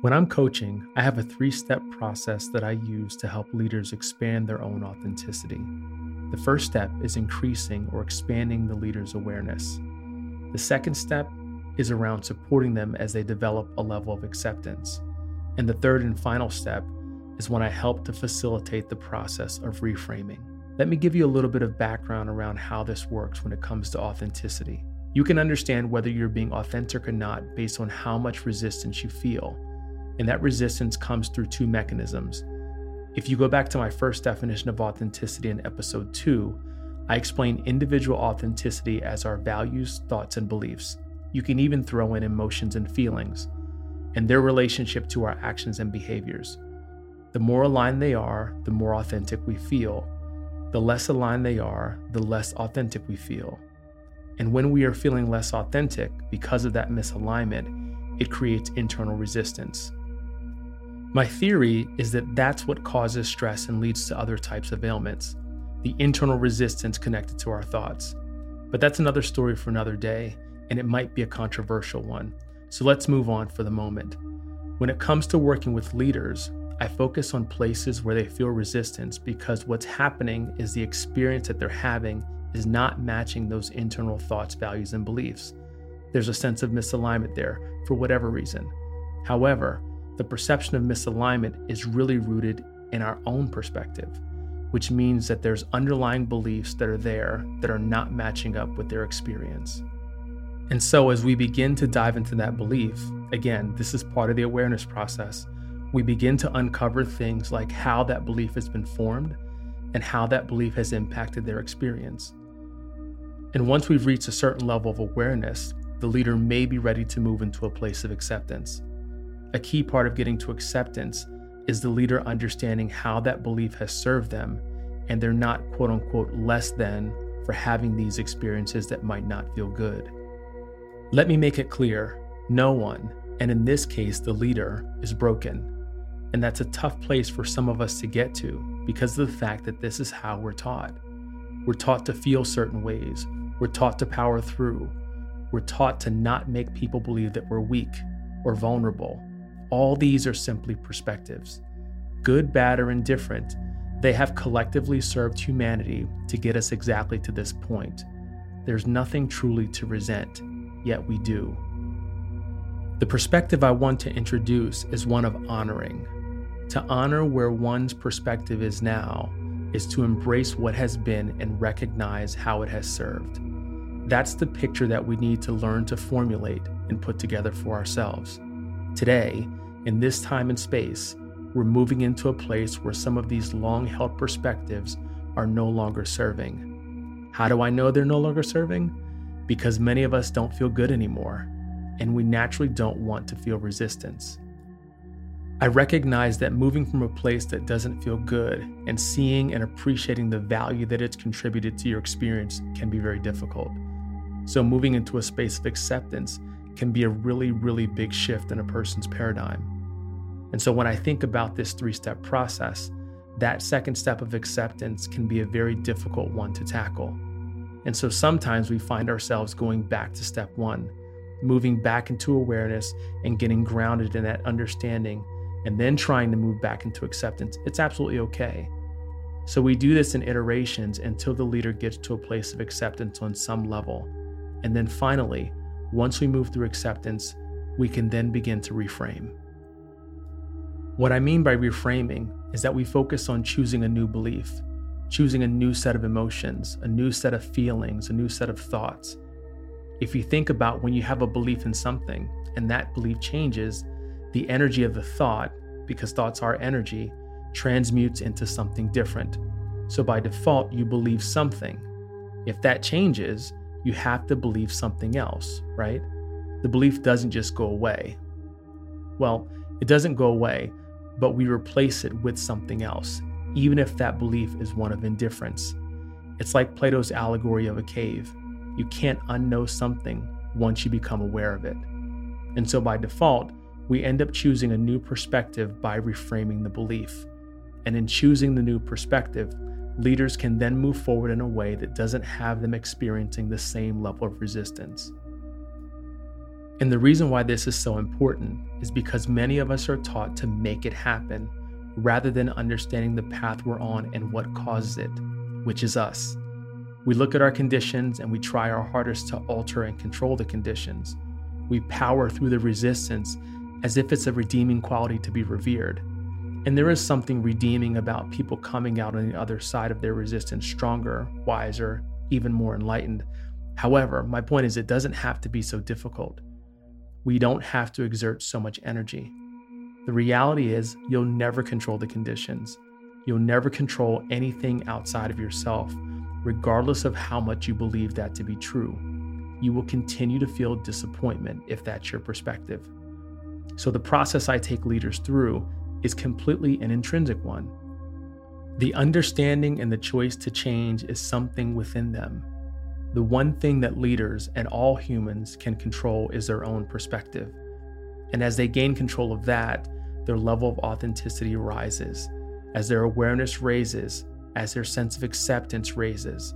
When I'm coaching, I have a three step process that I use to help leaders expand their own authenticity. The first step is increasing or expanding the leader's awareness. The second step is around supporting them as they develop a level of acceptance. And the third and final step is when I help to facilitate the process of reframing. Let me give you a little bit of background around how this works when it comes to authenticity. You can understand whether you're being authentic or not based on how much resistance you feel and that resistance comes through two mechanisms. If you go back to my first definition of authenticity in episode 2, I explain individual authenticity as our values, thoughts, and beliefs. You can even throw in emotions and feelings, and their relationship to our actions and behaviors. The more aligned they are, the more authentic we feel. The less aligned they are, the less authentic we feel. And when we are feeling less authentic because of that misalignment, it creates internal resistance. My theory is that that's what causes stress and leads to other types of ailments the internal resistance connected to our thoughts. But that's another story for another day, and it might be a controversial one. So let's move on for the moment. When it comes to working with leaders, I focus on places where they feel resistance because what's happening is the experience that they're having is not matching those internal thoughts, values, and beliefs. There's a sense of misalignment there for whatever reason. However, the perception of misalignment is really rooted in our own perspective, which means that there's underlying beliefs that are there that are not matching up with their experience. And so, as we begin to dive into that belief, again, this is part of the awareness process, we begin to uncover things like how that belief has been formed and how that belief has impacted their experience. And once we've reached a certain level of awareness, the leader may be ready to move into a place of acceptance. A key part of getting to acceptance is the leader understanding how that belief has served them and they're not quote unquote less than for having these experiences that might not feel good. Let me make it clear no one, and in this case, the leader, is broken. And that's a tough place for some of us to get to because of the fact that this is how we're taught. We're taught to feel certain ways, we're taught to power through, we're taught to not make people believe that we're weak or vulnerable all these are simply perspectives. Good, bad, or indifferent, they have collectively served humanity to get us exactly to this point. There's nothing truly to resent, yet we do. The perspective I want to introduce is one of honoring. To honor where one's perspective is now is to embrace what has been and recognize how it has served. That's the picture that we need to learn to formulate and put together for ourselves. Today, in this time and space, we're moving into a place where some of these long held perspectives are no longer serving. How do I know they're no longer serving? Because many of us don't feel good anymore, and we naturally don't want to feel resistance. I recognize that moving from a place that doesn't feel good and seeing and appreciating the value that it's contributed to your experience can be very difficult. So, moving into a space of acceptance can be a really, really big shift in a person's paradigm. And so when I think about this three step process, that second step of acceptance can be a very difficult one to tackle. And so sometimes we find ourselves going back to step one, moving back into awareness and getting grounded in that understanding, and then trying to move back into acceptance. It's absolutely okay. So we do this in iterations until the leader gets to a place of acceptance on some level. And then finally, once we move through acceptance, we can then begin to reframe. What I mean by reframing is that we focus on choosing a new belief, choosing a new set of emotions, a new set of feelings, a new set of thoughts. If you think about when you have a belief in something and that belief changes, the energy of the thought, because thoughts are energy, transmutes into something different. So by default, you believe something. If that changes, you have to believe something else, right? The belief doesn't just go away. Well, it doesn't go away, but we replace it with something else, even if that belief is one of indifference. It's like Plato's allegory of a cave. You can't unknow something once you become aware of it. And so by default, we end up choosing a new perspective by reframing the belief. And in choosing the new perspective, leaders can then move forward in a way that doesn't have them experiencing the same level of resistance. And the reason why this is so important is because many of us are taught to make it happen rather than understanding the path we're on and what causes it, which is us. We look at our conditions and we try our hardest to alter and control the conditions. We power through the resistance as if it's a redeeming quality to be revered. And there is something redeeming about people coming out on the other side of their resistance stronger, wiser, even more enlightened. However, my point is, it doesn't have to be so difficult. We don't have to exert so much energy. The reality is, you'll never control the conditions. You'll never control anything outside of yourself, regardless of how much you believe that to be true. You will continue to feel disappointment if that's your perspective. So, the process I take leaders through is completely an intrinsic one. The understanding and the choice to change is something within them. The one thing that leaders and all humans can control is their own perspective. And as they gain control of that, their level of authenticity rises, as their awareness raises, as their sense of acceptance raises.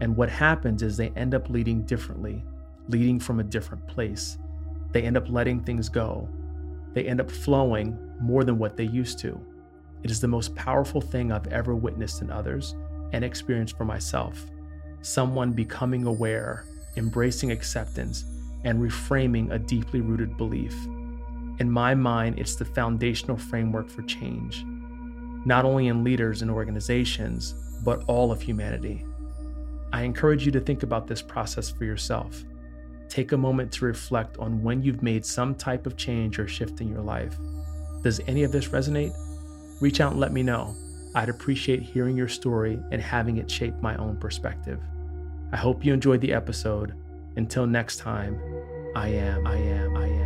And what happens is they end up leading differently, leading from a different place. They end up letting things go. They end up flowing more than what they used to. It is the most powerful thing I've ever witnessed in others and experienced for myself. Someone becoming aware, embracing acceptance, and reframing a deeply rooted belief. In my mind, it's the foundational framework for change, not only in leaders and organizations, but all of humanity. I encourage you to think about this process for yourself. Take a moment to reflect on when you've made some type of change or shift in your life. Does any of this resonate? Reach out and let me know. I'd appreciate hearing your story and having it shape my own perspective. I hope you enjoyed the episode. Until next time, I am, I am, I am.